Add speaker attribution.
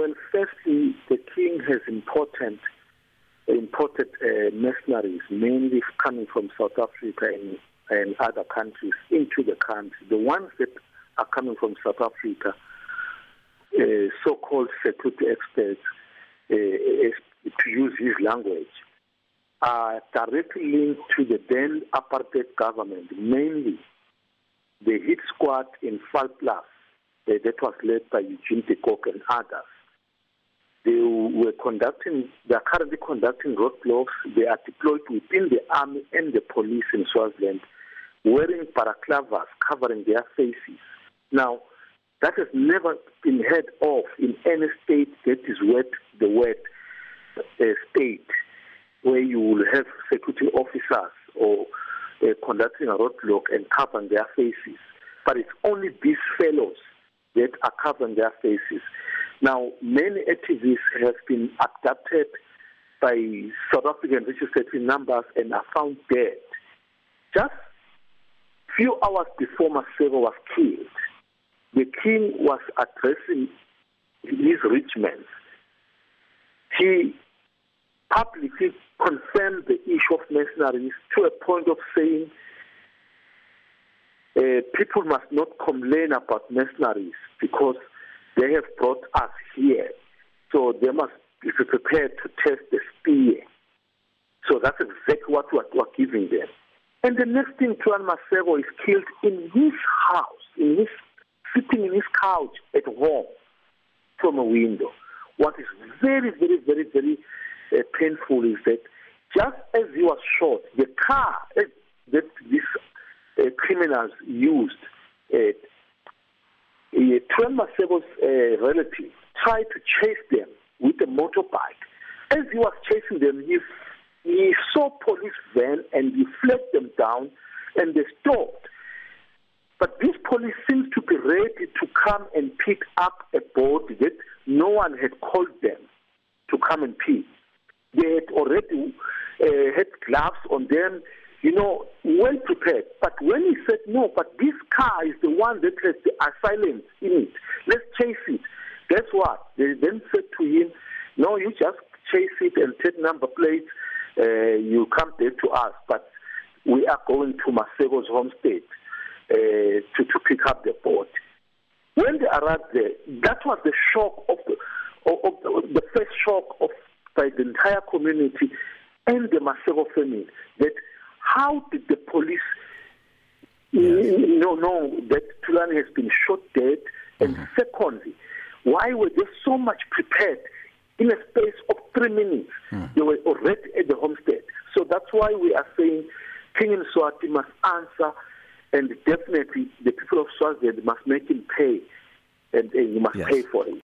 Speaker 1: Well, firstly, the king has important imported uh, mercenaries, mainly coming from South Africa and, and other countries, into the country. The ones that are coming from South Africa, uh, so-called security experts, uh, to use his language, are directly linked to the then apartheid government, mainly the hit squad in Vlakplaas uh, that was led by Eugene de Kock and others. They were conducting, they are currently conducting roadblocks. They are deployed within the army and the police in Swaziland, wearing balaclavas covering their faces. Now, that has never been heard of in any state that is wet, the wet uh, state, where you will have security officers or uh, conducting a roadblock and covering their faces. But it's only these fellows that are covering their faces. Now, many activists have been abducted by South African registration numbers and are found dead. Just few hours before Maseko was killed, the king was addressing his rich men. He publicly confirmed the issue of mercenaries to a point of saying uh, people must not complain about mercenaries because they have brought us here. So they must be prepared to test the spear. So that's exactly what we're, we're giving them. And the next thing, Thulani Maseko is killed in his house, in his sitting in his couch at home from a window. What is very, very, very, very uh, painful is that just as he was shot, the car that these uh, criminals used, Thulani Maseko's uh, relative tried to chase them with a motorbike. As he was chasing them, he, he saw police van and he flagged them down and they stopped. But this police seems to be ready to come and pick up a boat that no one had called them to come and pick. They had already uh, had gloves on them, you know, well prepared. But when he said, no, but this car is the one that has the asylum in it, let's chase it. Guess what? They then said to him, no, you just chase it and take number plates, uh, you come back to us. But we are going to Maseko's homestead uh, to, to pick up the boat. When they arrived there, that was the shock of the, of, of the first shock of by the entire community and the Maseko family that how did the police yes. know, know that Thulani has been shot dead? And mm-hmm. secondly, why were they so much prepared in a space of three minutes? Mm. They were already at the homestead. So that's why we are saying King Mswati must answer, and definitely the people of Swaziland must make him pay, and, and he must yes. pay for it.